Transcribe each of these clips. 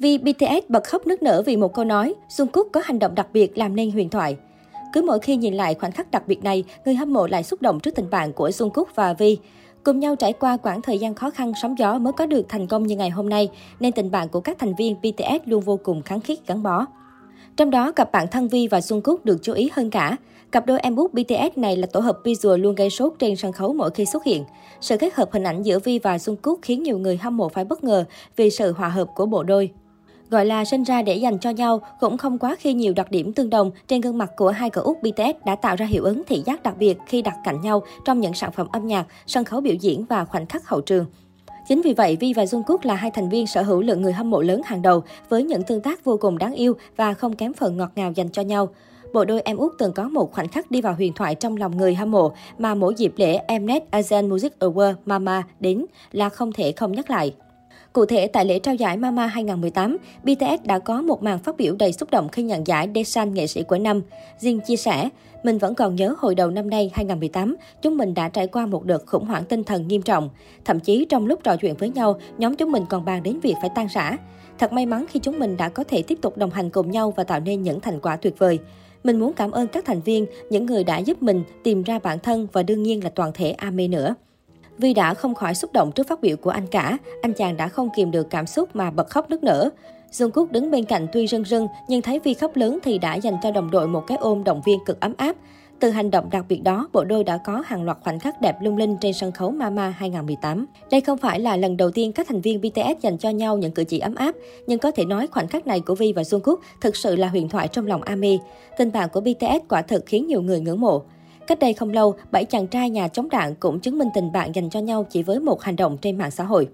Vì BTS bật khóc nức nở vì một câu nói, Jungkook có hành động đặc biệt làm nên huyền thoại. Cứ mỗi khi nhìn lại khoảnh khắc đặc biệt này, người hâm mộ lại xúc động trước tình bạn của Jungkook và Vi. Cùng nhau trải qua quãng thời gian khó khăn sóng gió mới có được thành công như ngày hôm nay, nên tình bạn của các thành viên BTS luôn vô cùng kháng khít gắn bó. Trong đó, cặp bạn Thân Vi và Jungkook được chú ý hơn cả. Cặp đôi em út BTS này là tổ hợp visual luôn gây sốt trên sân khấu mỗi khi xuất hiện. Sự kết hợp hình ảnh giữa Vi và Jungkook khiến nhiều người hâm mộ phải bất ngờ vì sự hòa hợp của bộ đôi. Gọi là sinh ra để dành cho nhau, cũng không quá khi nhiều đặc điểm tương đồng trên gương mặt của hai cậu út BTS đã tạo ra hiệu ứng thị giác đặc biệt khi đặt cạnh nhau trong những sản phẩm âm nhạc, sân khấu biểu diễn và khoảnh khắc hậu trường. Chính vì vậy, Vi và Jungkook là hai thành viên sở hữu lượng người hâm mộ lớn hàng đầu với những tương tác vô cùng đáng yêu và không kém phần ngọt ngào dành cho nhau. Bộ đôi em út từng có một khoảnh khắc đi vào huyền thoại trong lòng người hâm mộ mà mỗi dịp lễ Mnet Asian Music Award Mama đến là không thể không nhắc lại. Cụ thể, tại lễ trao giải Mama 2018, BTS đã có một màn phát biểu đầy xúc động khi nhận giải Desan nghệ sĩ của năm. Jin chia sẻ, mình vẫn còn nhớ hồi đầu năm nay 2018, chúng mình đã trải qua một đợt khủng hoảng tinh thần nghiêm trọng. Thậm chí trong lúc trò chuyện với nhau, nhóm chúng mình còn bàn đến việc phải tan rã. Thật may mắn khi chúng mình đã có thể tiếp tục đồng hành cùng nhau và tạo nên những thành quả tuyệt vời. Mình muốn cảm ơn các thành viên, những người đã giúp mình tìm ra bản thân và đương nhiên là toàn thể AME nữa. Vi đã không khỏi xúc động trước phát biểu của anh cả, anh chàng đã không kìm được cảm xúc mà bật khóc nức nở. Jungkook đứng bên cạnh tuy rưng rưng, nhưng thấy Vi khóc lớn thì đã dành cho đồng đội một cái ôm động viên cực ấm áp. Từ hành động đặc biệt đó, bộ đôi đã có hàng loạt khoảnh khắc đẹp lung linh trên sân khấu Mama 2018. Đây không phải là lần đầu tiên các thành viên BTS dành cho nhau những cử chỉ ấm áp, nhưng có thể nói khoảnh khắc này của Vi và Jungkook thực sự là huyền thoại trong lòng ARMY. Tình bạn của BTS quả thực khiến nhiều người ngưỡng mộ. Cách đây không lâu, bảy chàng trai nhà chống đạn cũng chứng minh tình bạn dành cho nhau chỉ với một hành động trên mạng xã hội.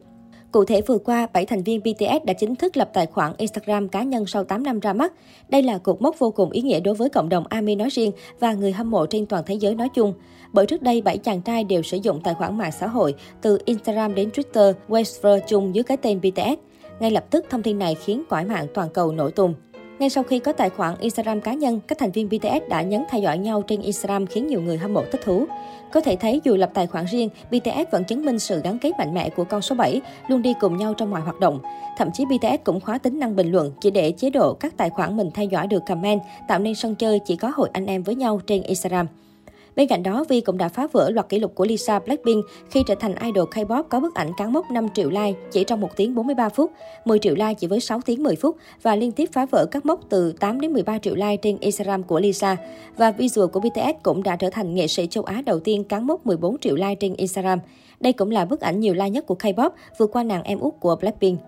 Cụ thể vừa qua, 7 thành viên BTS đã chính thức lập tài khoản Instagram cá nhân sau 8 năm ra mắt. Đây là cột mốc vô cùng ý nghĩa đối với cộng đồng ARMY nói riêng và người hâm mộ trên toàn thế giới nói chung. Bởi trước đây, 7 chàng trai đều sử dụng tài khoản mạng xã hội từ Instagram đến Twitter, Weverse chung dưới cái tên BTS. Ngay lập tức, thông tin này khiến cõi mạng toàn cầu nổi tung. Ngay sau khi có tài khoản Instagram cá nhân, các thành viên BTS đã nhấn theo dõi nhau trên Instagram khiến nhiều người hâm mộ thích thú. Có thể thấy dù lập tài khoản riêng, BTS vẫn chứng minh sự gắn kết mạnh mẽ của con số 7, luôn đi cùng nhau trong mọi hoạt động. Thậm chí BTS cũng khóa tính năng bình luận chỉ để chế độ các tài khoản mình theo dõi được comment, tạo nên sân chơi chỉ có hội anh em với nhau trên Instagram. Bên cạnh đó, Vi cũng đã phá vỡ loạt kỷ lục của Lisa Blackpink khi trở thành idol K-pop có bức ảnh cán mốc 5 triệu like chỉ trong 1 tiếng 43 phút, 10 triệu like chỉ với 6 tiếng 10 phút và liên tiếp phá vỡ các mốc từ 8 đến 13 triệu like trên Instagram của Lisa. Và visual của BTS cũng đã trở thành nghệ sĩ châu Á đầu tiên cán mốc 14 triệu like trên Instagram. Đây cũng là bức ảnh nhiều like nhất của K-pop, vượt qua nàng em út của Blackpink.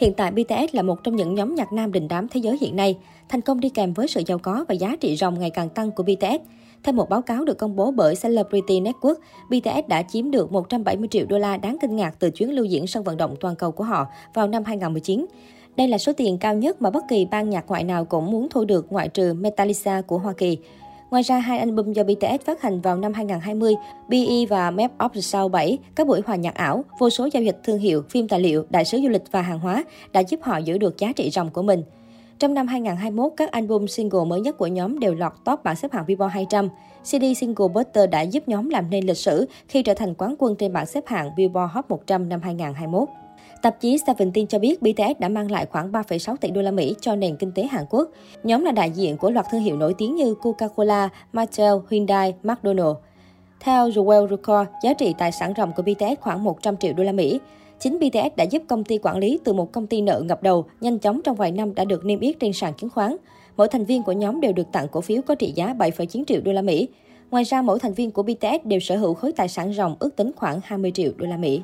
Hiện tại, BTS là một trong những nhóm nhạc nam đình đám thế giới hiện nay, thành công đi kèm với sự giàu có và giá trị ròng ngày càng tăng của BTS. Theo một báo cáo được công bố bởi Celebrity Network, BTS đã chiếm được 170 triệu đô la đáng kinh ngạc từ chuyến lưu diễn sân vận động toàn cầu của họ vào năm 2019. Đây là số tiền cao nhất mà bất kỳ ban nhạc ngoại nào cũng muốn thu được ngoại trừ Metallica của Hoa Kỳ. Ngoài ra, hai album do BTS phát hành vào năm 2020, BE và Map of the South 7, các buổi hòa nhạc ảo, vô số giao dịch thương hiệu, phim tài liệu, đại sứ du lịch và hàng hóa đã giúp họ giữ được giá trị ròng của mình. Trong năm 2021, các album single mới nhất của nhóm đều lọt top bảng xếp hạng Billboard 200. CD single Butter đã giúp nhóm làm nên lịch sử khi trở thành quán quân trên bảng xếp hạng Billboard Hot 100 năm 2021. Tạp chí Seventeen cho biết BTS đã mang lại khoảng 3,6 tỷ đô la Mỹ cho nền kinh tế Hàn Quốc. Nhóm là đại diện của loạt thương hiệu nổi tiếng như Coca-Cola, Mattel, Hyundai, McDonald's. Theo Jewel Record, giá trị tài sản ròng của BTS khoảng 100 triệu đô la Mỹ. Chính BTS đã giúp công ty quản lý từ một công ty nợ ngập đầu nhanh chóng trong vài năm đã được niêm yết trên sàn chứng khoán. Mỗi thành viên của nhóm đều được tặng cổ phiếu có trị giá 7,9 triệu đô la Mỹ. Ngoài ra, mỗi thành viên của BTS đều sở hữu khối tài sản ròng ước tính khoảng 20 triệu đô la Mỹ.